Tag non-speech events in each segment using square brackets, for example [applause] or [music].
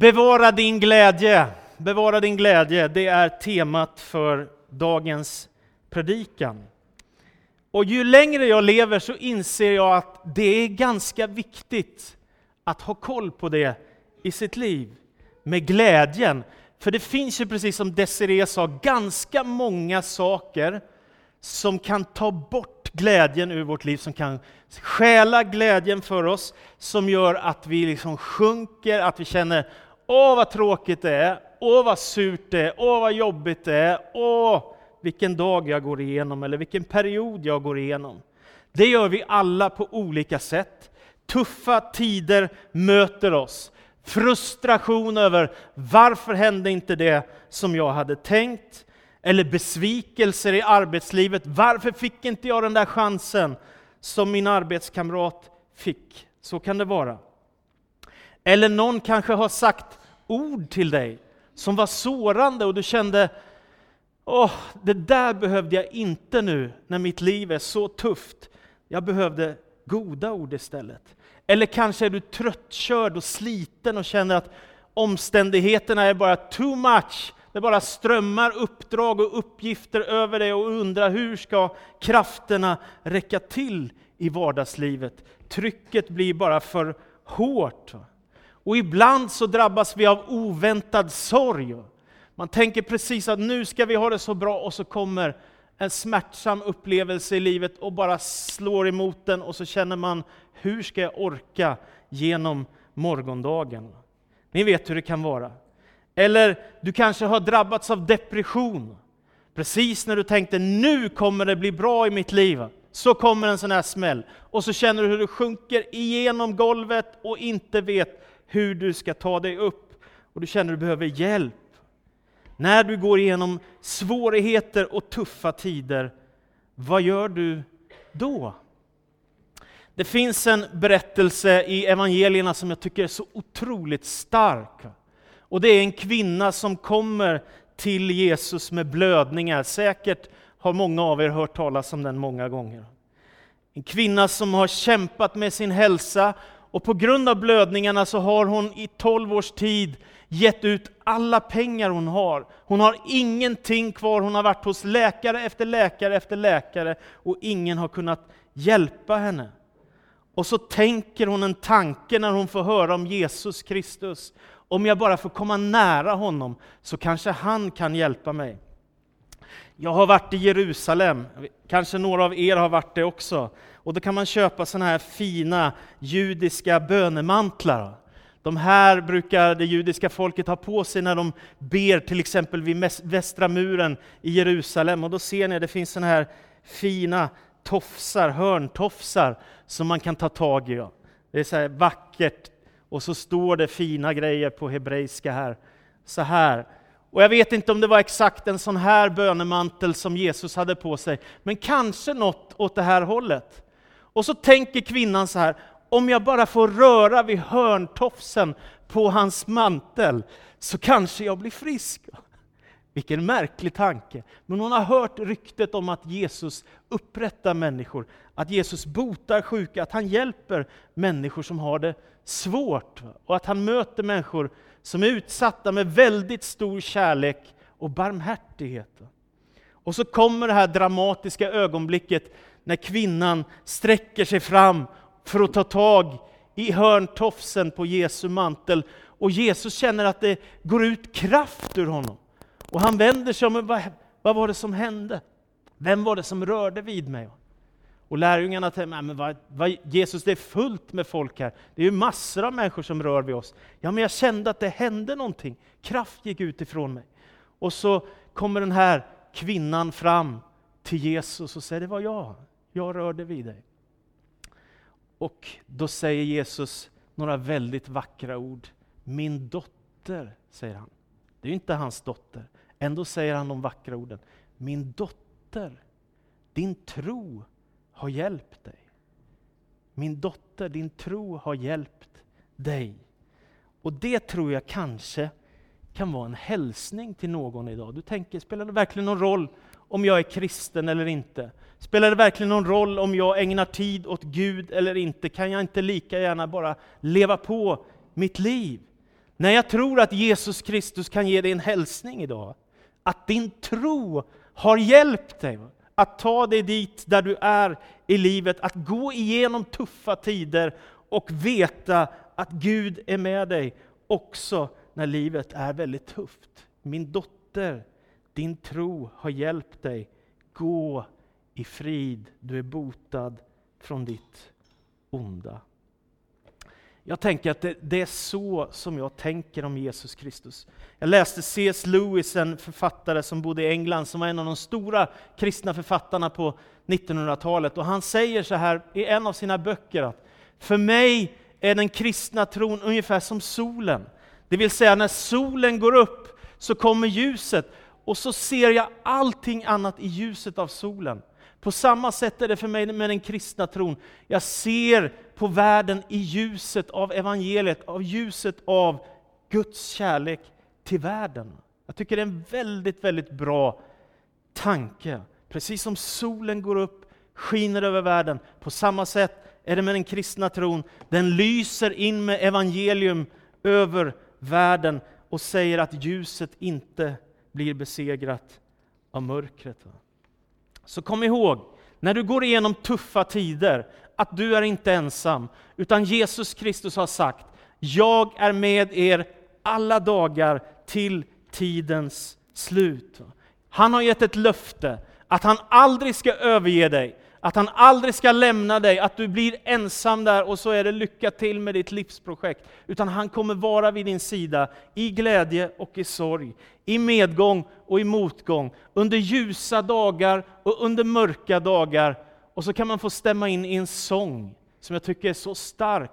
Bevara din glädje. Bevara din glädje, det är temat för dagens predikan. Och ju längre jag lever så inser jag att det är ganska viktigt att ha koll på det i sitt liv, med glädjen. För det finns ju, precis som Desiree sa, ganska många saker som kan ta bort glädjen ur vårt liv, som kan stjäla glädjen för oss, som gör att vi liksom sjunker, att vi känner Åh vad tråkigt det är, åh vad surt det är, åh vad jobbigt det är, åh vilken dag jag går igenom eller vilken period jag går igenom. Det gör vi alla på olika sätt. Tuffa tider möter oss. Frustration över varför hände inte det som jag hade tänkt? Eller besvikelser i arbetslivet. Varför fick inte jag den där chansen som min arbetskamrat fick? Så kan det vara. Eller någon kanske har sagt ord till dig som var sårande och du kände Åh, det där behövde jag inte nu när mitt liv är så tufft. Jag behövde goda ord istället. Eller kanske är du tröttkörd och sliten och känner att omständigheterna är bara too much. Det bara strömmar uppdrag och uppgifter över dig och undrar hur ska krafterna räcka till i vardagslivet? Trycket blir bara för hårt. Och ibland så drabbas vi av oväntad sorg. Man tänker precis att nu ska vi ha det så bra och så kommer en smärtsam upplevelse i livet och bara slår emot den och så känner man, hur ska jag orka genom morgondagen? Ni vet hur det kan vara. Eller du kanske har drabbats av depression. Precis när du tänkte, nu kommer det bli bra i mitt liv. Så kommer en sån här smäll. Och så känner du hur du sjunker igenom golvet och inte vet hur du ska ta dig upp. Och du känner att du behöver hjälp. När du går igenom svårigheter och tuffa tider, vad gör du då? Det finns en berättelse i evangelierna som jag tycker är så otroligt stark. Och det är en kvinna som kommer till Jesus med blödningar. Säkert har många av er hört talas om den många gånger. En kvinna som har kämpat med sin hälsa och på grund av blödningarna så har hon i 12 års tid gett ut alla pengar hon har. Hon har ingenting kvar, hon har varit hos läkare efter läkare efter läkare och ingen har kunnat hjälpa henne. Och så tänker hon en tanke när hon får höra om Jesus Kristus. Om jag bara får komma nära honom så kanske han kan hjälpa mig. Jag har varit i Jerusalem, kanske några av er har varit det också. Och då kan man köpa sådana här fina judiska bönemantlar. De här brukar det judiska folket ha på sig när de ber till exempel vid västra muren i Jerusalem. Och då ser ni, att det finns sådana här fina tofsar, hörntofsar, som man kan ta tag i. Det är så här vackert, och så står det fina grejer på hebreiska här. Så här. Och jag vet inte om det var exakt en sån här bönemantel som Jesus hade på sig, men kanske något åt det här hållet. Och så tänker kvinnan så här, om jag bara får röra vid hörntofsen på hans mantel, så kanske jag blir frisk. Vilken märklig tanke. Men hon har hört ryktet om att Jesus upprättar människor, att Jesus botar sjuka, att han hjälper människor som har det svårt. Och att han möter människor som är utsatta med väldigt stor kärlek och barmhärtighet. Och så kommer det här dramatiska ögonblicket när kvinnan sträcker sig fram för att ta tag i hörntofsen på Jesu mantel. Och Jesus känner att det går ut kraft ur honom. Och han vänder sig om, vad, vad var det som hände? Vem var det som rörde vid mig? Och lärjungarna tänkte, men vad, vad, Jesus det är fullt med folk här, det är ju massor av människor som rör vid oss. Ja men jag kände att det hände någonting, kraft gick ut ifrån mig. Och så kommer den här kvinnan fram till Jesus och säger, det var jag, jag rörde vid dig. Och då säger Jesus några väldigt vackra ord. Min dotter, säger han. Det är ju inte hans dotter. Ändå säger han de vackra orden. Min dotter, din tro har hjälpt dig. Min dotter, din tro har hjälpt dig. Och det tror jag kanske kan vara en hälsning till någon idag. Du tänker, spelar det verkligen någon roll om jag är kristen eller inte? Spelar det verkligen någon roll om jag ägnar tid åt Gud eller inte? Kan jag inte lika gärna bara leva på mitt liv? när jag tror att Jesus Kristus kan ge dig en hälsning idag. Att din tro har hjälpt dig att ta dig dit där du är i livet, att gå igenom tuffa tider och veta att Gud är med dig också när livet är väldigt tufft. Min dotter, din tro har hjälpt dig. Gå i frid, du är botad från ditt onda. Jag tänker att det, det, är så som jag tänker om Jesus Kristus. Jag läste C.S. Lewis, en författare som bodde i England, som var en av de stora kristna författarna på 1900-talet. Och han säger så här i en av sina böcker att för mig är den kristna tron ungefär som solen. Det vill säga när solen går upp så kommer ljuset och så ser jag allting annat i ljuset av solen. På samma sätt är det för mig med den kristna tron. Jag ser på världen i ljuset av evangeliet, av ljuset av Guds kärlek till världen. Jag tycker det är en väldigt, väldigt bra tanke. Precis som solen går upp, skiner över världen, på samma sätt är det med den kristna tron. Den lyser in med evangelium över världen och säger att ljuset inte blir besegrat av mörkret. Så kom ihåg, när du går igenom tuffa tider, att du är inte ensam, utan Jesus Kristus har sagt, jag är med er alla dagar till tidens slut. Han har gett ett löfte att han aldrig ska överge dig, att han aldrig ska lämna dig, att du blir ensam där och så är det lycka till med ditt livsprojekt. Utan han kommer vara vid din sida i glädje och i sorg, i medgång och i motgång, under ljusa dagar och under mörka dagar. Och så kan man få stämma in i en sång som jag tycker är så stark.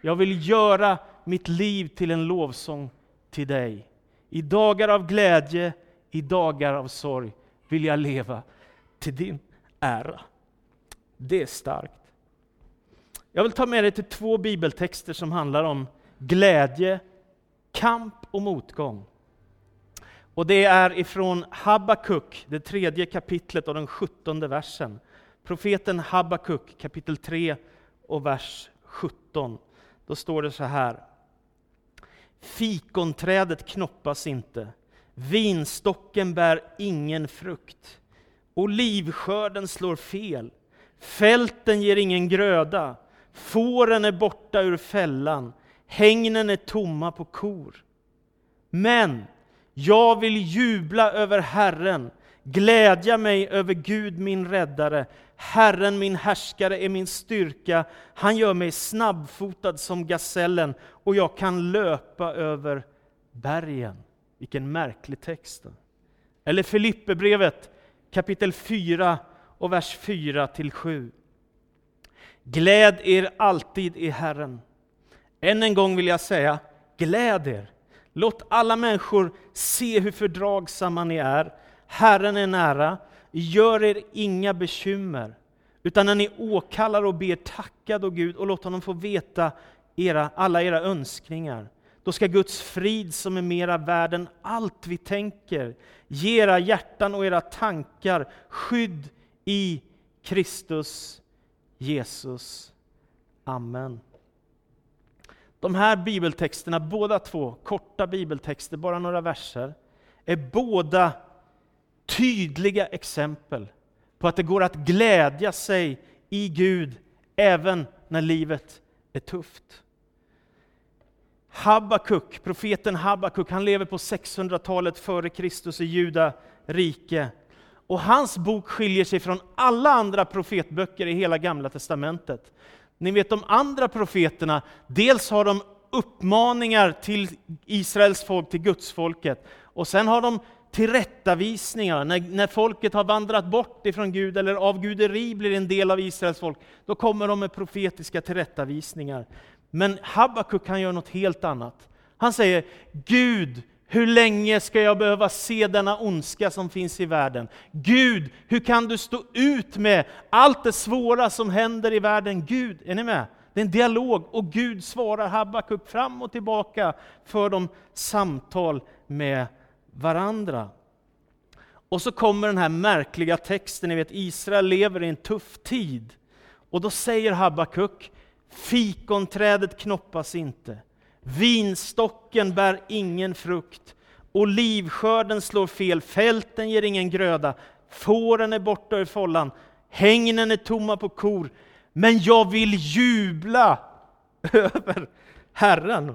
Jag vill göra mitt liv till en lovsång till dig. I dagar av glädje, i dagar av sorg vill jag leva till din ära. Det är starkt. Jag vill ta med dig till två bibeltexter som handlar om glädje, kamp och motgång. Och det är ifrån Habakuk, det tredje kapitlet och den sjuttonde versen. Profeten Habakuk kapitel 3 och vers 17. Då står det så här. Fikonträdet knoppas inte, vinstocken bär ingen frukt, olivskörden slår fel, Fälten ger ingen gröda, fåren är borta ur fällan, hängnen är tomma på kor. Men jag vill jubla över Herren, glädja mig över Gud min räddare. Herren min härskare är min styrka, han gör mig snabbfotad som gasellen och jag kan löpa över bergen. Vilken märklig text. Eller Filipperbrevet kapitel 4 och vers 4 till 7. Gläd er alltid i Herren. Än en gång vill jag säga, gläd er. Låt alla människor se hur fördragsamma ni är. Herren är nära. Gör er inga bekymmer, utan när ni åkallar och ber, tacka då Gud och låt honom få veta era, alla era önskningar. Då ska Guds frid som är mera värd än allt vi tänker, ge era hjärtan och era tankar skydd i Kristus Jesus. Amen. De här bibeltexterna, båda två, korta bibeltexter, bara några verser, är båda tydliga exempel på att det går att glädja sig i Gud även när livet är tufft. Habakuk, profeten Habakuk, han lever på 600-talet före Kristus i Juda rike. Och hans bok skiljer sig från alla andra profetböcker i hela Gamla Testamentet. Ni vet de andra profeterna, dels har de uppmaningar till Israels folk, till Gudsfolket, och sen har de tillrättavisningar. När, när folket har vandrat bort ifrån Gud, eller avguderi blir en del av Israels folk, då kommer de med profetiska tillrättavisningar. Men Habakuk kan göra något helt annat. Han säger, Gud hur länge ska jag behöva se denna ondska som finns i världen? Gud, hur kan du stå ut med allt det svåra som händer i världen? Gud, är ni med? Det är en dialog och Gud svarar Habakuk fram och tillbaka för de samtal med varandra. Och så kommer den här märkliga texten, ni vet Israel lever i en tuff tid. Och då säger Habakuk, fikonträdet knoppas inte, Vinstocken bär ingen frukt. Olivskörden slår fel, fälten ger ingen gröda. Fåren är borta ur follan, hängnen är tomma på kor. Men jag vill jubla [laughs] över Herren.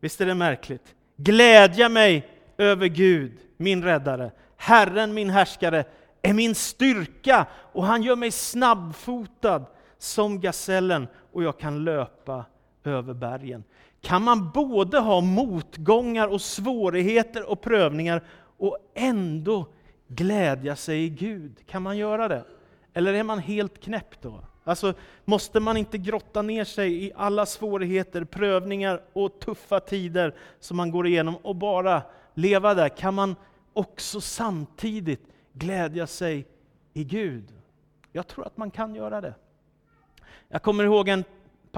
Visst är det märkligt? Glädja mig över Gud, min räddare. Herren, min härskare, är min styrka och han gör mig snabbfotad som gasellen och jag kan löpa över bergen. Kan man både ha motgångar och svårigheter och prövningar och ändå glädja sig i Gud? Kan man göra det? Eller är man helt knäpp då? Alltså, måste man inte grotta ner sig i alla svårigheter, prövningar och tuffa tider som man går igenom och bara leva där? Kan man också samtidigt glädja sig i Gud? Jag tror att man kan göra det. Jag kommer ihåg en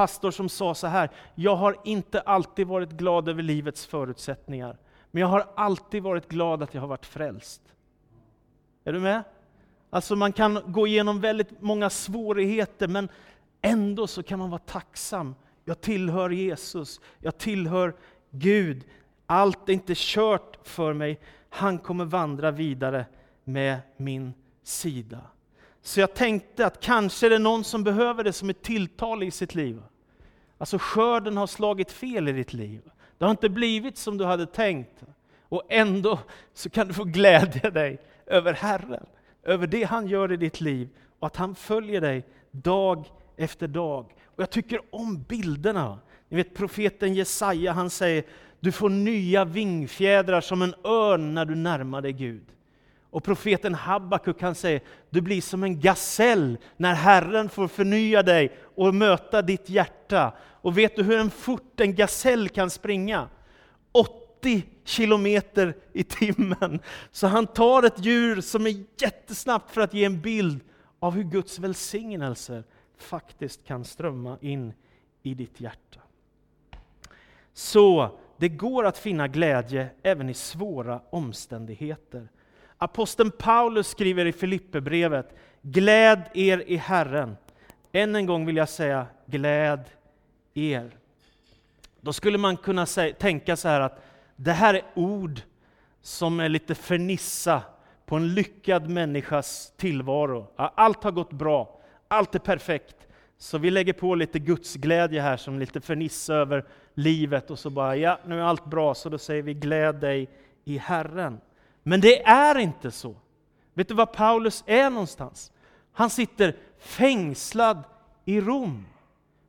pastor som sa så här, jag har inte alltid varit glad över livets förutsättningar, men jag har alltid varit glad att jag har varit frälst. Är du med? Alltså man kan gå igenom väldigt många svårigheter, men ändå så kan man vara tacksam. Jag tillhör Jesus, jag tillhör Gud. Allt är inte kört för mig. Han kommer vandra vidare med min sida. Så jag tänkte att kanske är det någon som behöver det som ett tilltal i sitt liv. Alltså skörden har slagit fel i ditt liv. Det har inte blivit som du hade tänkt. Och ändå så kan du få glädja dig över Herren, över det han gör i ditt liv och att han följer dig dag efter dag. Och Jag tycker om bilderna. Ni vet profeten Jesaja, han säger du får nya vingfjädrar som en örn när du närmar dig Gud. Och profeten Habakuk han säger, du blir som en gasell när Herren får förnya dig och möta ditt hjärta. Och vet du hur en fort en gasell kan springa? 80 kilometer i timmen. Så han tar ett djur som är jättesnabbt för att ge en bild av hur Guds välsignelser faktiskt kan strömma in i ditt hjärta. Så det går att finna glädje även i svåra omständigheter. Aposteln Paulus skriver i Filipperbrevet, gläd er i Herren. Än en gång vill jag säga, gläd er. Då skulle man kunna säga, tänka så här att det här är ord som är lite fernissa på en lyckad människas tillvaro. Allt har gått bra, allt är perfekt. Så vi lägger på lite gudsglädje här som lite fernissa över livet och så bara, ja nu är allt bra, så då säger vi gläd dig i Herren. Men det är inte så. Vet du var Paulus är någonstans? Han sitter fängslad i Rom.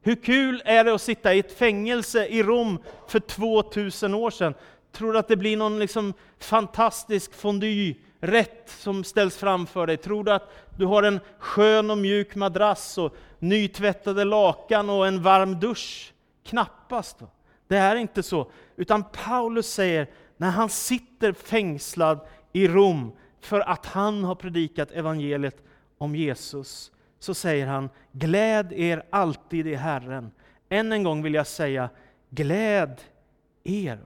Hur kul är det att sitta i ett fängelse i Rom för 2000 år sedan? Tror du att det blir någon liksom fantastisk fondue-rätt som ställs framför dig? Tror du att du har en skön och mjuk madrass och nytvättade lakan och en varm dusch? Knappast. Det är inte så. Utan Paulus säger, när han sitter fängslad i Rom för att han har predikat evangeliet om Jesus, så säger han, gläd er alltid i Herren. Än en gång vill jag säga, gläd er.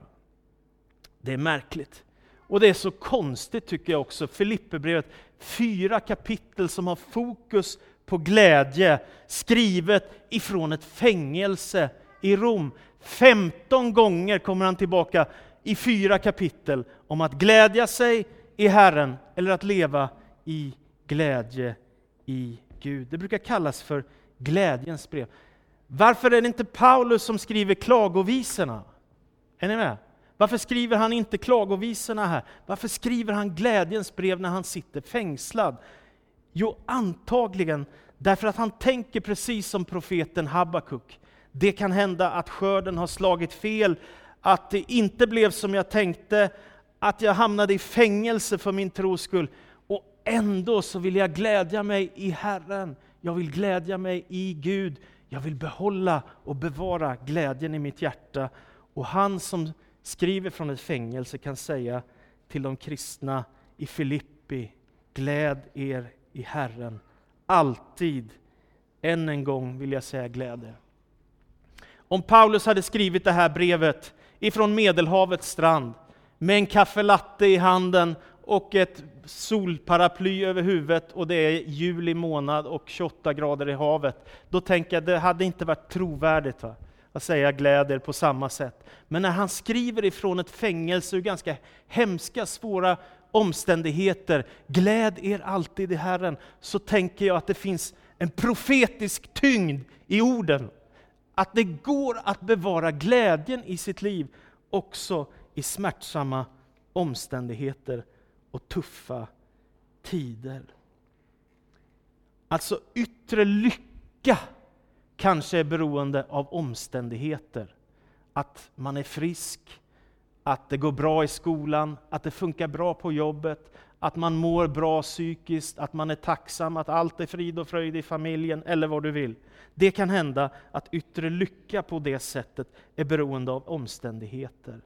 Det är märkligt. Och det är så konstigt tycker jag också, Filipperbrevet, fyra kapitel som har fokus på glädje, skrivet ifrån ett fängelse i Rom. 15 gånger kommer han tillbaka i fyra kapitel om att glädja sig i Herren eller att leva i glädje i Gud. Det brukar kallas för glädjens brev. Varför är det inte Paulus som skriver klagovisorna? Är ni med? Varför skriver han inte klagovisorna här? Varför skriver han glädjens brev när han sitter fängslad? Jo, antagligen därför att han tänker precis som profeten Habakuk. Det kan hända att skörden har slagit fel, att det inte blev som jag tänkte, att jag hamnade i fängelse för min tros skull. Ändå så vill jag glädja mig i Herren. Jag vill glädja mig i Gud. Jag vill behålla och bevara glädjen i mitt hjärta. Och han som skriver från ett fängelse kan säga till de kristna i Filippi, gläd er i Herren. Alltid, än en gång vill jag säga glädje. Om Paulus hade skrivit det här brevet ifrån Medelhavets strand med en kaffelatte i handen och ett solparaply över huvudet och det är juli månad och 28 grader i havet. Då tänker jag, det hade inte varit trovärdigt. Va? att säga gläder på samma sätt. Men när han skriver ifrån ett fängelse ur ganska hemska, svåra omständigheter, gläd er alltid i Herren, så tänker jag att det finns en profetisk tyngd i orden. Att det går att bevara glädjen i sitt liv också i smärtsamma omständigheter och tuffa tider. Alltså yttre lycka kanske är beroende av omständigheter. Att man är frisk, att det går bra i skolan, att det funkar bra på jobbet, att man mår bra psykiskt, att man är tacksam, att allt är frid och fröjd i familjen, eller vad du vill. Det kan hända att yttre lycka på det sättet är beroende av omständigheter.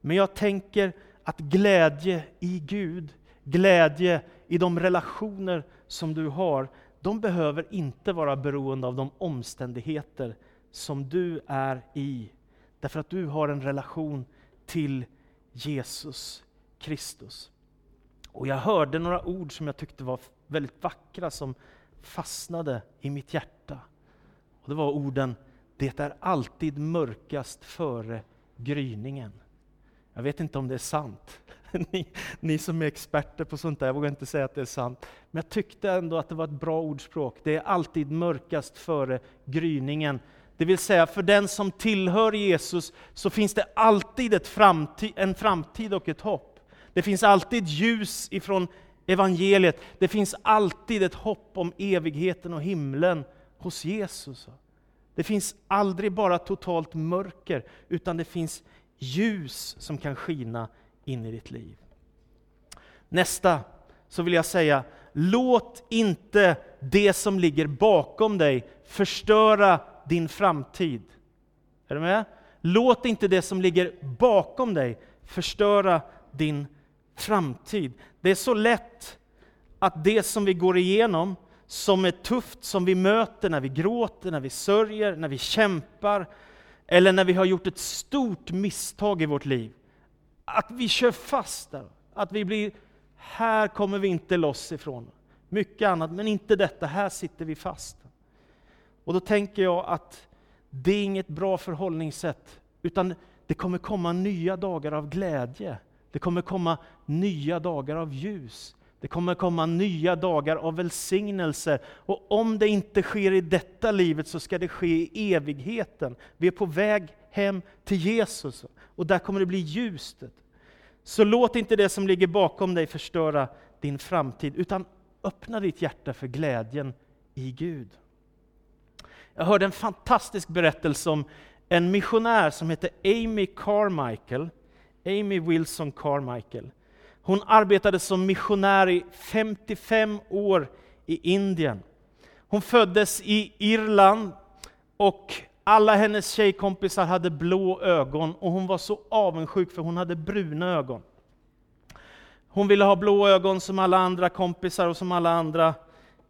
Men jag tänker att glädje i Gud, glädje i de relationer som du har, de behöver inte vara beroende av de omständigheter som du är i. Därför att du har en relation till Jesus Kristus. Och jag hörde några ord som jag tyckte var väldigt vackra, som fastnade i mitt hjärta. Och Det var orden, det är alltid mörkast före gryningen. Jag vet inte om det är sant. [laughs] Ni, ni, som är experter på sånt där, jag vågar inte säga att det är sant. Men jag tyckte ändå att det var ett bra ordspråk. Det är alltid mörkast före gryningen. Det vill säga, för den som tillhör Jesus så finns det alltid framtid, en framtid och ett hopp. Det finns alltid ljus ifrån evangeliet. Det finns alltid ett hopp om evigheten och himlen hos Jesus. Det finns aldrig bara totalt mörker, utan det finns ljus som kan skina in i ditt liv. Nästa så vill jag säga, låt inte det som ligger bakom dig förstöra din framtid. Är du med? Låt inte det som ligger bakom dig förstöra din framtid. Det är så lätt att det som vi går igenom, som är tufft, som vi möter när vi gråter, när vi sörjer, när vi kämpar, eller när vi har gjort ett stort misstag i vårt liv, att vi kör fast där. Att vi blir, här kommer vi inte loss ifrån. Mycket annat, men inte detta, här sitter vi fast. Och då tänker jag att det är inget bra förhållningssätt, utan det kommer komma nya dagar av glädje. Det kommer komma nya dagar av ljus. Det kommer komma nya dagar av välsignelse. Och om det inte sker i detta livet så ska det ske i evigheten. Vi är på väg hem till Jesus och där kommer det bli ljust. Så låt inte det som ligger bakom dig förstöra din framtid, utan öppna ditt hjärta för glädjen i Gud. Jag hörde en fantastisk berättelse om en missionär som heter Amy Carmichael, Amy Wilson Carmichael. Hon arbetade som missionär i 55 år i Indien. Hon föddes i Irland och alla hennes tjejkompisar hade blå ögon och hon var så avundsjuk för hon hade bruna ögon. Hon ville ha blå ögon som alla andra kompisar och som alla andra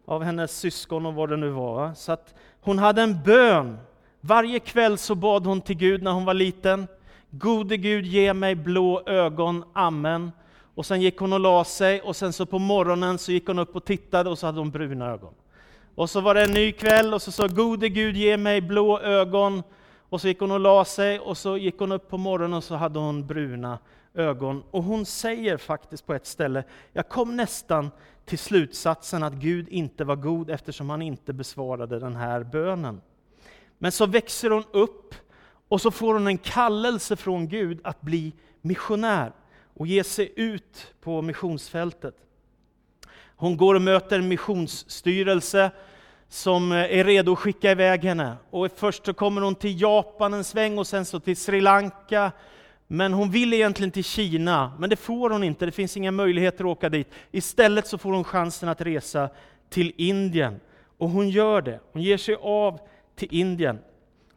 av hennes syskon och vad det nu var. Så att hon hade en bön. Varje kväll så bad hon till Gud när hon var liten. Gode Gud, ge mig blå ögon, amen. Och sen gick hon och la sig och sen så på morgonen så gick hon upp och tittade och så hade hon bruna ögon. Och så var det en ny kväll och så sa Gode Gud ge mig blå ögon. Och så gick hon och la sig och så gick hon upp på morgonen och så hade hon bruna ögon. Och hon säger faktiskt på ett ställe, jag kom nästan till slutsatsen att Gud inte var god eftersom han inte besvarade den här bönen. Men så växer hon upp och så får hon en kallelse från Gud att bli missionär och ge sig ut på missionsfältet. Hon går och möter en missionsstyrelse som eh, är redo att skicka iväg henne. Och först så kommer hon till Japan en sväng och sen så till Sri Lanka. Men hon vill egentligen till Kina, men det får hon inte. Det finns inga möjligheter att åka dit. Istället så får hon chansen att resa till Indien. Och hon gör det. Hon ger sig av till Indien.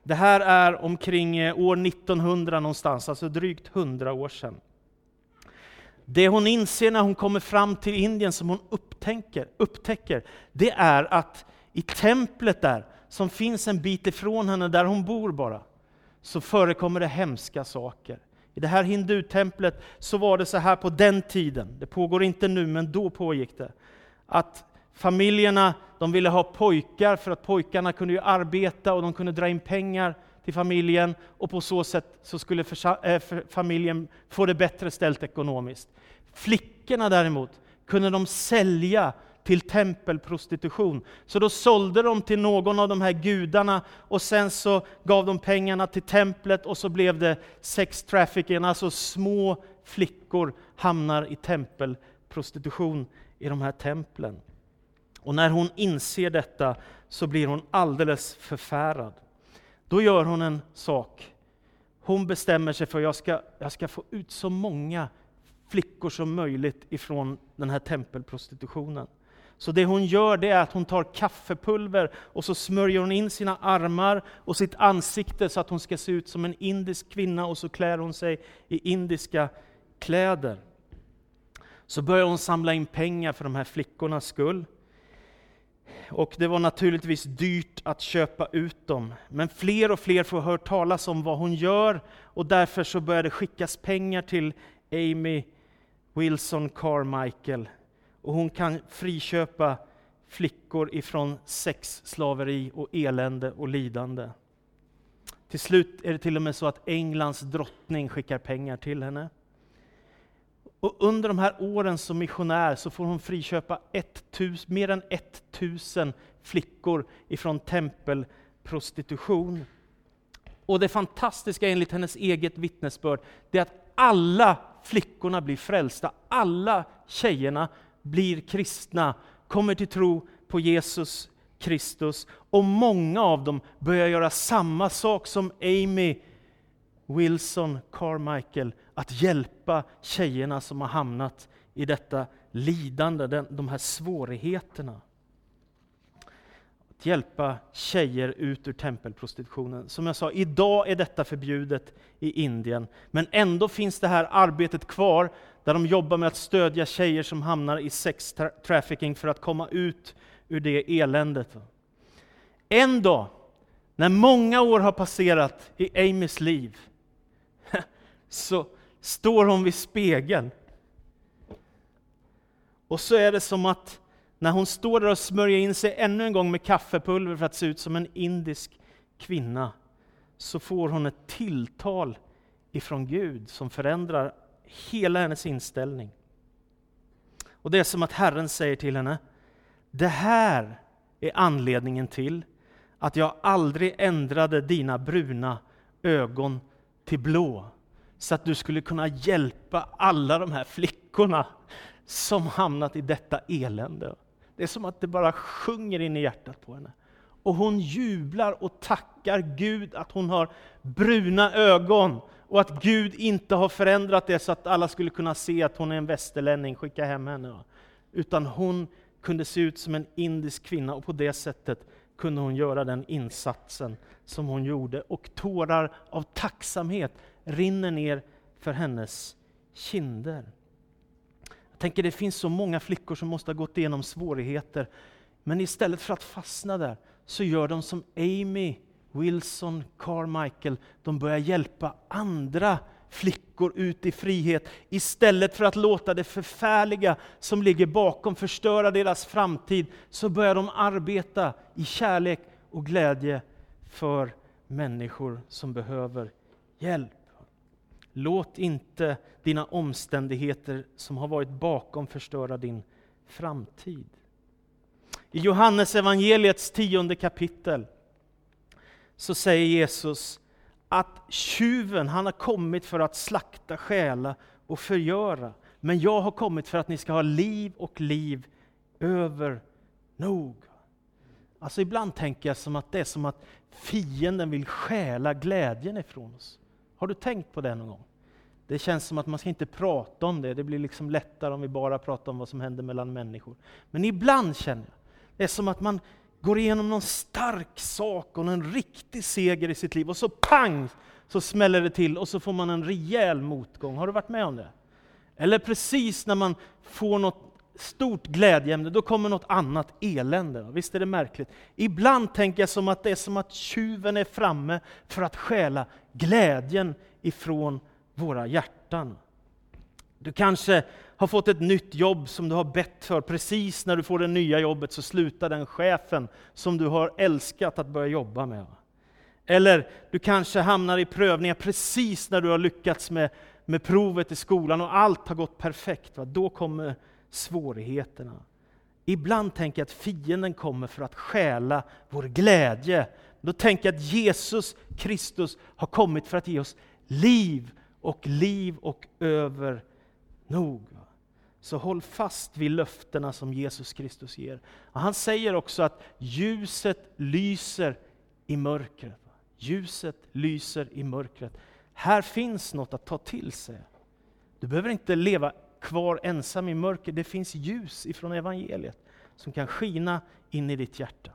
Det här är omkring eh, år 1900 någonstans, alltså drygt 100 år sedan. Det hon inser när hon kommer fram till Indien, som hon upptäcker, upptäcker det är att i templet där, som finns en bit ifrån henne, där hon bor bara, så förekommer det hemska saker. I det här hindutemplet så var det så här på den tiden, det pågår inte nu, men då pågick det, att familjerna de ville ha pojkar för att pojkarna kunde ju arbeta och de kunde dra in pengar till familjen och på så sätt så skulle eh, familjen få det bättre ställt ekonomiskt. Flickorna däremot kunde de sälja till tempelprostitution. Så då sålde de till någon av de här gudarna och sen så gav de pengarna till templet och så blev det sex trafficking, alltså små flickor hamnar i tempelprostitution i de här templen. Och när hon inser detta så blir hon alldeles förfärad. Då gör hon en sak. Hon bestämmer sig för att jag ska, jag ska få ut så många flickor som möjligt ifrån den här tempelprostitutionen. Så det hon gör det är att hon tar kaffepulver och så smörjer hon in sina armar och sitt ansikte så att hon ska se ut som en indisk kvinna och så klär hon sig i indiska kläder. Så börjar hon samla in pengar för de här flickornas skull. Och det var naturligtvis dyrt att köpa ut dem. Men fler och fler får höra talas om vad hon gör och därför så började skickas pengar till Amy Wilson Carmichael. Och hon kan friköpa flickor ifrån sexslaveri och elände och lidande. Till slut är det till och med så att Englands drottning skickar pengar till henne. Och under de här åren som missionär så får hon friköpa 1000, mer än 1000 flickor ifrån tempelprostitution. Och det fantastiska enligt hennes eget vittnesbörd, det är att alla flickorna blir frälsta. Alla tjejerna blir kristna, kommer till tro på Jesus Kristus. Och många av dem börjar göra samma sak som Amy Wilson Carmichael, att hjälpa tjejerna som har hamnat i detta lidande, de här svårigheterna. Att hjälpa tjejer ut ur tempelprostitutionen. Som jag sa, idag är detta förbjudet i Indien, men ändå finns det här arbetet kvar, där de jobbar med att stödja tjejer som hamnar i sex trafficking för att komma ut ur det eländet. En dag, när många år har passerat i Amys liv, så står hon vid spegeln. Och så är det som att när hon står där och smörjer in sig ännu en gång med kaffepulver för att se ut som en indisk kvinna, så får hon ett tilltal ifrån Gud som förändrar hela hennes inställning. Och det är som att Herren säger till henne, det här är anledningen till att jag aldrig ändrade dina bruna ögon till blå så att du skulle kunna hjälpa alla de här flickorna som hamnat i detta elände. Det är som att det bara sjunger in i hjärtat på henne. Och hon jublar och tackar Gud att hon har bruna ögon och att Gud inte har förändrat det så att alla skulle kunna se att hon är en västerlänning, skicka hem henne. Utan hon kunde se ut som en indisk kvinna och på det sättet kunde hon göra den insatsen som hon gjorde. Och tårar av tacksamhet rinner ner för hennes kinder. Jag tänker det finns så många flickor som måste ha gått igenom svårigheter, men istället för att fastna där så gör de som Amy Wilson Carmichael, de börjar hjälpa andra flickor ut i frihet istället för att låta det förfärliga som ligger bakom förstöra deras framtid, så börjar de arbeta i kärlek och glädje för människor som behöver hjälp. Låt inte dina omständigheter som har varit bakom förstöra din framtid. I Johannes evangeliets tionde kapitel så säger Jesus att tjuven, han har kommit för att slakta, stjäla och förgöra. Men jag har kommit för att ni ska ha liv och liv över nog. Alltså ibland tänker jag som att det är som att fienden vill stjäla glädjen ifrån oss. Har du tänkt på det någon gång? Det känns som att man ska inte prata om det, det blir liksom lättare om vi bara pratar om vad som händer mellan människor. Men ibland känner jag, det är som att man går igenom någon stark sak och en riktig seger i sitt liv och så pang så smäller det till och så får man en rejäl motgång. Har du varit med om det? Eller precis när man får något stort glädjeämne, då kommer något annat elände. Visst är det märkligt? Ibland tänker jag som att det är som att tjuven är framme för att stjäla glädjen ifrån våra hjärtan. Du kanske har fått ett nytt jobb som du har bett för. Precis när du får det nya jobbet så slutar den chefen som du har älskat att börja jobba med. Eller du kanske hamnar i prövningar precis när du har lyckats med, med provet i skolan och allt har gått perfekt. Va? Då kommer svårigheterna. Ibland tänker jag att fienden kommer för att stjäla vår glädje. Då tänker jag att Jesus Kristus har kommit för att ge oss liv och liv och över nog. Så håll fast vid löftena som Jesus Kristus ger. Och han säger också att ljuset lyser i mörkret. Ljuset lyser i mörkret. Här finns något att ta till sig. Du behöver inte leva kvar ensam i mörker. Det finns ljus ifrån evangeliet som kan skina in i ditt hjärta.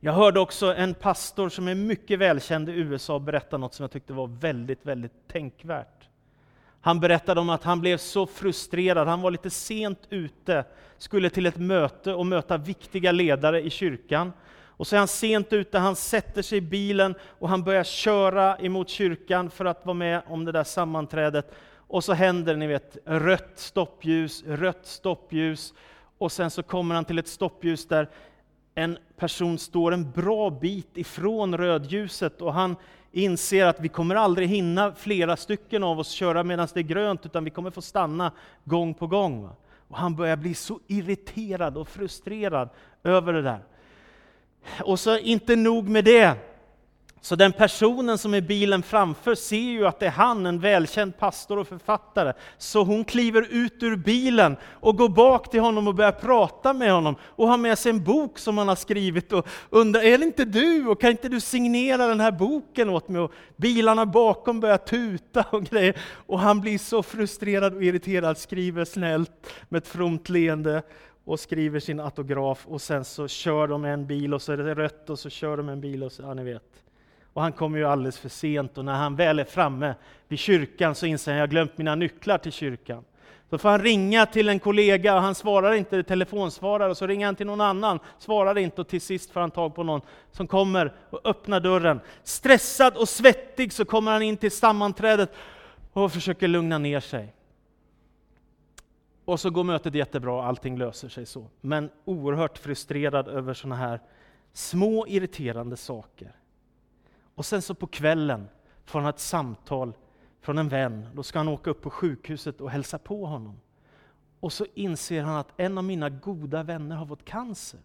Jag hörde också en pastor som är mycket välkänd i USA berätta något som jag tyckte var väldigt, väldigt tänkvärt. Han berättade om att han blev så frustrerad, han var lite sent ute, skulle till ett möte och möta viktiga ledare i kyrkan. Och så är han sent ute, han sätter sig i bilen och han börjar köra emot kyrkan för att vara med om det där sammanträdet. Och så händer ni vet, rött stoppljus, rött stoppljus. Och sen så kommer han till ett stoppljus där en person står en bra bit ifrån rödljuset och han inser att vi kommer aldrig hinna flera stycken av oss köra medan det är grönt, utan vi kommer få stanna gång på gång. Och han börjar bli så irriterad och frustrerad över det där. Och så inte nog med det, så den personen som är bilen framför ser ju att det är han, en välkänd pastor och författare. Så hon kliver ut ur bilen och går bak till honom och börjar prata med honom och har med sig en bok som han har skrivit och undrar, är det inte du? Och kan inte du signera den här boken åt mig? Och bilarna bakom börjar tuta och grejer. Och han blir så frustrerad och irriterad, skriver snällt med ett fromt leende och skriver sin autograf och sen så kör de en bil och så är det rött och så kör de en bil och så, ja ni vet. Och han kommer ju alldeles för sent och när han väl är framme vid kyrkan så inser han att jag glömt mina nycklar till kyrkan. Då får han ringa till en kollega och han svarar inte, telefonsvarar, och så ringer han till någon annan, svarar inte och till sist får han tag på någon som kommer och öppnar dörren. Stressad och svettig så kommer han in till sammanträdet och försöker lugna ner sig. Och så går mötet jättebra, allting löser sig så. Men oerhört frustrerad över sådana här små irriterande saker. Och sen så på kvällen får han ett samtal från en vän. Då ska han åka upp på sjukhuset och hälsa på honom. Och så inser han att en av mina goda vänner har fått cancer.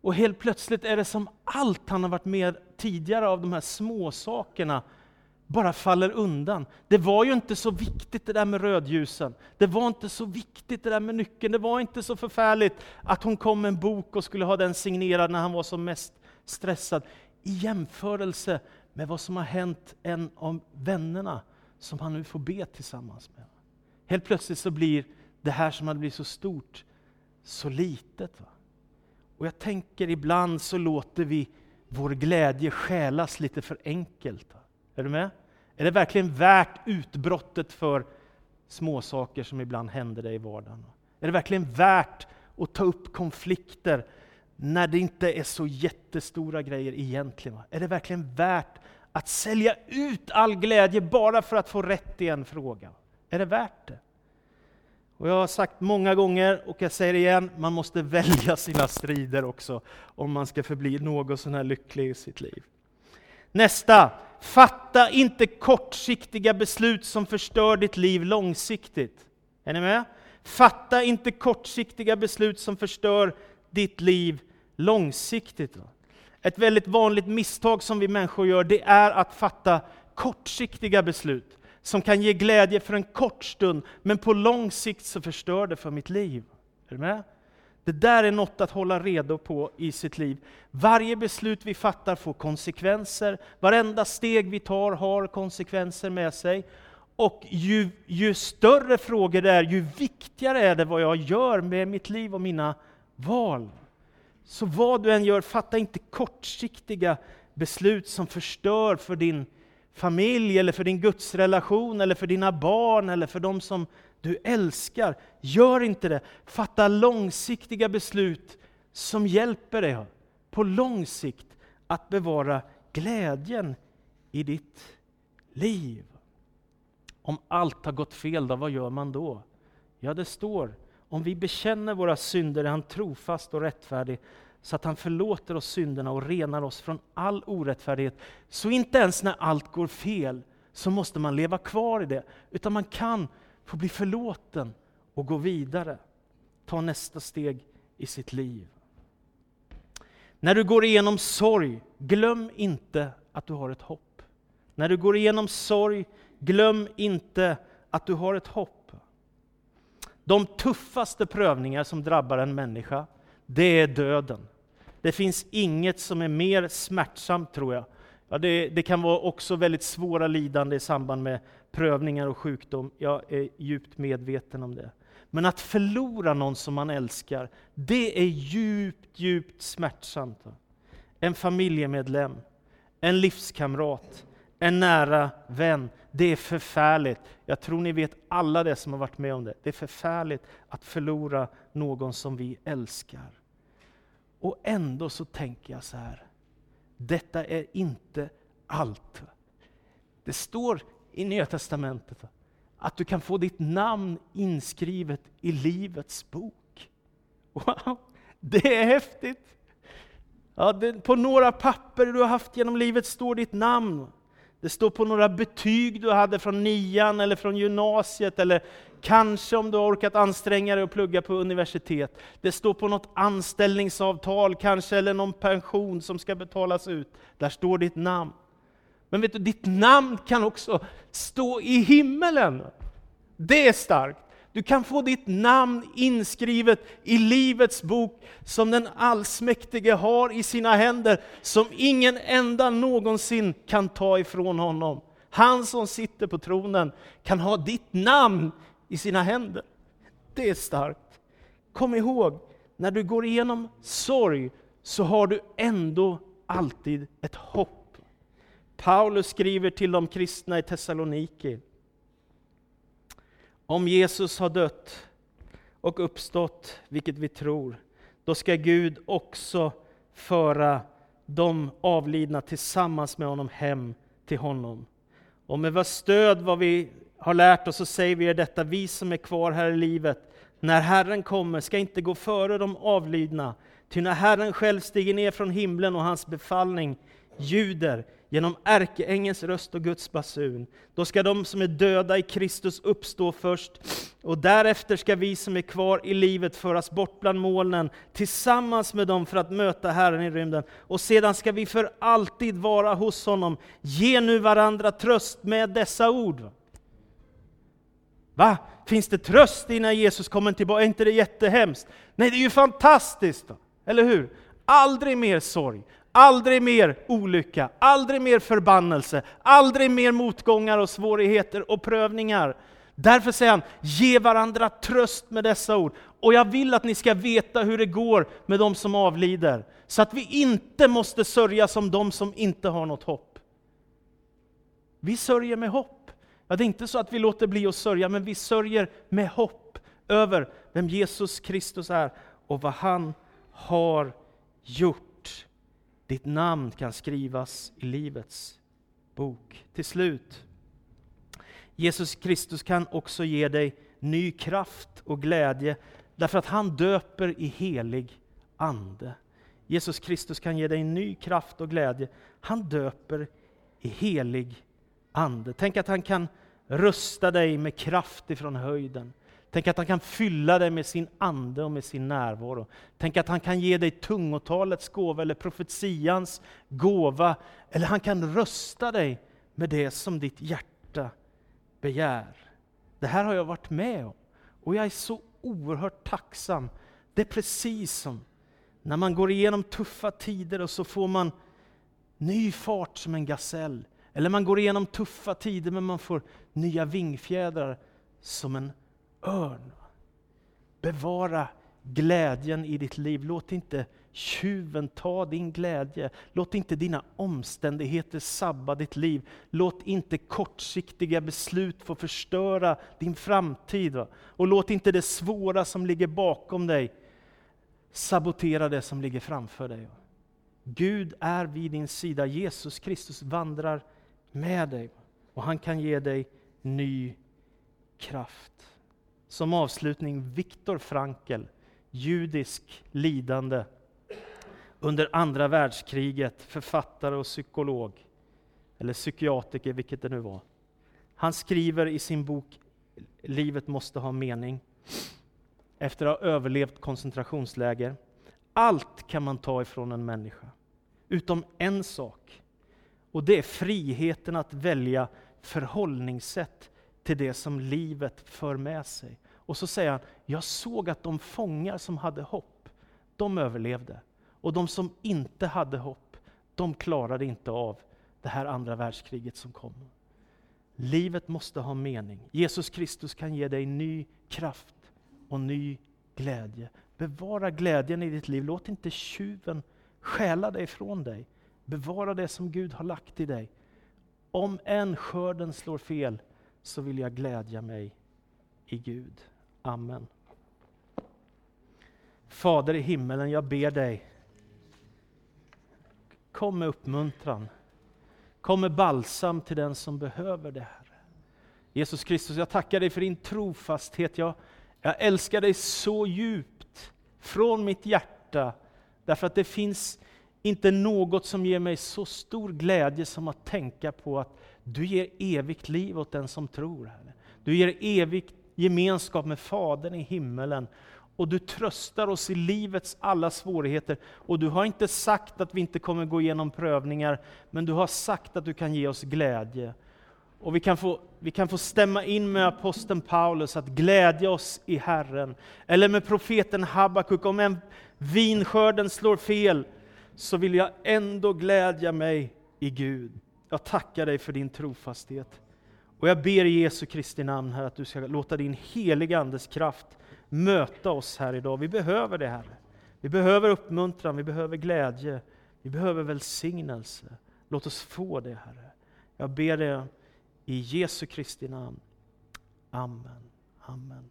Och helt plötsligt är det som allt han har varit med tidigare av de här små sakerna bara faller undan. Det var ju inte så viktigt det där med rödljusen. Det var inte så viktigt det där med nyckeln. Det var inte så förfärligt att hon kom med en bok och skulle ha den signerad när han var som mest stressad i jämförelse med vad som har hänt en av vännerna som han nu får be tillsammans med. Helt plötsligt så blir det här som hade blivit så stort så litet. Va? Och jag tänker ibland så låter vi vår glädje stjälas lite för enkelt. Va? Är du med? Är det verkligen värt utbrottet för småsaker som ibland händer dig i vardagen? Är det verkligen värt att ta upp konflikter när det inte är så jättestora grejer egentligen. Är det verkligen värt att sälja ut all glädje bara för att få rätt i en fråga? Är det värt det? Och jag har sagt många gånger, och jag säger igen, man måste välja sina strider också, om man ska förbli något sån här lycklig i sitt liv. Nästa, fatta inte kortsiktiga beslut som förstör ditt liv långsiktigt. Är ni med? Fatta inte kortsiktiga beslut som förstör ditt liv långsiktigt. Ett väldigt vanligt misstag som vi människor gör, det är att fatta kortsiktiga beslut som kan ge glädje för en kort stund, men på lång sikt så förstör det för mitt liv. Är du med? Det där är något att hålla redo på i sitt liv. Varje beslut vi fattar får konsekvenser. Varenda steg vi tar har konsekvenser med sig. Och ju, ju större frågor det är, ju viktigare är det vad jag gör med mitt liv och mina val. Så vad du än gör, fatta inte kortsiktiga beslut som förstör för din familj, eller för din gudsrelation, eller för dina barn, eller för de som du älskar. Gör inte det. Fatta långsiktiga beslut som hjälper dig på lång sikt att bevara glädjen i ditt liv. Om allt har gått fel, då, vad gör man då? Ja, det står om vi bekänner våra synder är han trofast och rättfärdig så att han förlåter oss synderna och renar oss från all orättfärdighet. Så inte ens när allt går fel så måste man leva kvar i det, utan man kan få bli förlåten och gå vidare. Ta nästa steg i sitt liv. När du går igenom sorg, glöm inte att du har ett hopp. När du går igenom sorg, glöm inte att du har ett hopp. De tuffaste prövningar som drabbar en människa, det är döden. Det finns inget som är mer smärtsamt, tror jag. Ja, det, det, kan vara också väldigt svåra lidande i samband med prövningar och sjukdom. Jag är djupt medveten om det. Men att förlora någon som man älskar, det är djupt, djupt smärtsamt. En familjemedlem, en livskamrat, en nära vän. Det är förfärligt. Jag tror ni vet alla det som har varit med om det. Det är förfärligt att förlora någon som vi älskar. Och ändå så tänker jag så här, detta är inte allt. Det står i Nya Testamentet att du kan få ditt namn inskrivet i Livets bok. Wow, det är häftigt! Ja, det, på några papper du har haft genom livet står ditt namn. Det står på några betyg du hade från nian eller från gymnasiet, eller kanske om du har orkat anstränga dig och plugga på universitet. Det står på något anställningsavtal kanske, eller någon pension som ska betalas ut. Där står ditt namn. Men vet du, ditt namn kan också stå i himmelen. Det är starkt. Du kan få ditt namn inskrivet i Livets bok som den allsmäktige har i sina händer, som ingen enda någonsin kan ta ifrån honom. Han som sitter på tronen kan ha ditt namn i sina händer. Det är starkt. Kom ihåg, när du går igenom sorg så har du ändå alltid ett hopp. Paulus skriver till de kristna i Thessaloniki. Om Jesus har dött och uppstått, vilket vi tror, då ska Gud också föra de avlidna tillsammans med honom hem till honom. Och med vad stöd vad vi har lärt oss så säger vi er detta, vi som är kvar här i livet, när Herren kommer ska inte gå före de avlidna, ty när Herren själv stiger ner från himlen och hans befallning ljuder genom ärkeängens röst och Guds basun. Då ska de som är döda i Kristus uppstå först, och därefter ska vi som är kvar i livet föras bort bland molnen tillsammans med dem för att möta Herren i rymden. Och sedan ska vi för alltid vara hos honom. Ge nu varandra tröst med dessa ord. Va? Finns det tröst innan Jesus kommer tillbaka? Är inte det jättehemskt? Nej, det är ju fantastiskt! Eller hur? Aldrig mer sorg, Aldrig mer olycka, aldrig mer förbannelse, aldrig mer motgångar och svårigheter och prövningar. Därför säger han, ge varandra tröst med dessa ord. Och jag vill att ni ska veta hur det går med de som avlider, så att vi inte måste sörja som de som inte har något hopp. Vi sörjer med hopp. Ja, det är inte så att vi låter bli att sörja, men vi sörjer med hopp över vem Jesus Kristus är och vad han har gjort. Ditt namn kan skrivas i Livets bok. Till slut, Jesus Kristus kan också ge dig ny kraft och glädje, därför att han döper i helig ande. Jesus Kristus kan ge dig ny kraft och glädje. Han döper i helig ande. Tänk att han kan rusta dig med kraft ifrån höjden. Tänk att han kan fylla dig med sin ande och med sin närvaro. Tänk att han kan ge dig tungotalets gåva eller profetians gåva. Eller han kan rösta dig med det som ditt hjärta begär. Det här har jag varit med om och jag är så oerhört tacksam. Det är precis som när man går igenom tuffa tider och så får man ny fart som en gasell. Eller man går igenom tuffa tider men man får nya vingfjädrar som en örn. Bevara glädjen i ditt liv. Låt inte tjuven ta din glädje. Låt inte dina omständigheter sabba ditt liv. Låt inte kortsiktiga beslut få förstöra din framtid. Och låt inte det svåra som ligger bakom dig sabotera det som ligger framför dig. Gud är vid din sida. Jesus Kristus vandrar med dig och han kan ge dig ny kraft. Som avslutning, Viktor Frankl, judisk lidande. under andra världskriget, författare och psykolog, eller psykiatriker, vilket det nu var. Han skriver i sin bok Livet måste ha mening, efter att ha överlevt koncentrationsläger. Allt kan man ta ifrån en människa, utom en sak. Och det är friheten att välja förhållningssätt till det som livet för med sig. Och så säger han, jag såg att de fångar som hade hopp, de överlevde. Och de som inte hade hopp, de klarade inte av det här andra världskriget som kom. Livet måste ha mening. Jesus Kristus kan ge dig ny kraft och ny glädje. Bevara glädjen i ditt liv. Låt inte tjuven stjäla dig från dig. Bevara det som Gud har lagt i dig. Om en skörden slår fel så vill jag glädja mig i Gud. Amen. Fader i himmelen, jag ber dig. Kom med uppmuntran. Kom med balsam till den som behöver det, här. Jesus Kristus, jag tackar dig för din trofasthet. Jag, jag älskar dig så djupt, från mitt hjärta, därför att det finns inte något som ger mig så stor glädje som att tänka på att du ger evigt liv åt den som tror. Herre. Du ger evig gemenskap med Fadern i himmelen. Och du tröstar oss i livets alla svårigheter. Och du har inte sagt att vi inte kommer gå igenom prövningar, men du har sagt att du kan ge oss glädje. Och vi kan, få, vi kan få stämma in med aposteln Paulus att glädja oss i Herren. Eller med profeten Habakuk, om en vinskörden slår fel, så vill jag ändå glädja mig i Gud. Jag tackar dig för din trofasthet. Och jag ber i Jesu Kristi namn här att du ska låta din heliga Andes kraft möta oss här idag. Vi behöver det Herre. Vi behöver uppmuntran, vi behöver glädje, vi behöver välsignelse. Låt oss få det Herre. Jag ber det i Jesu Kristi namn. Amen. Amen.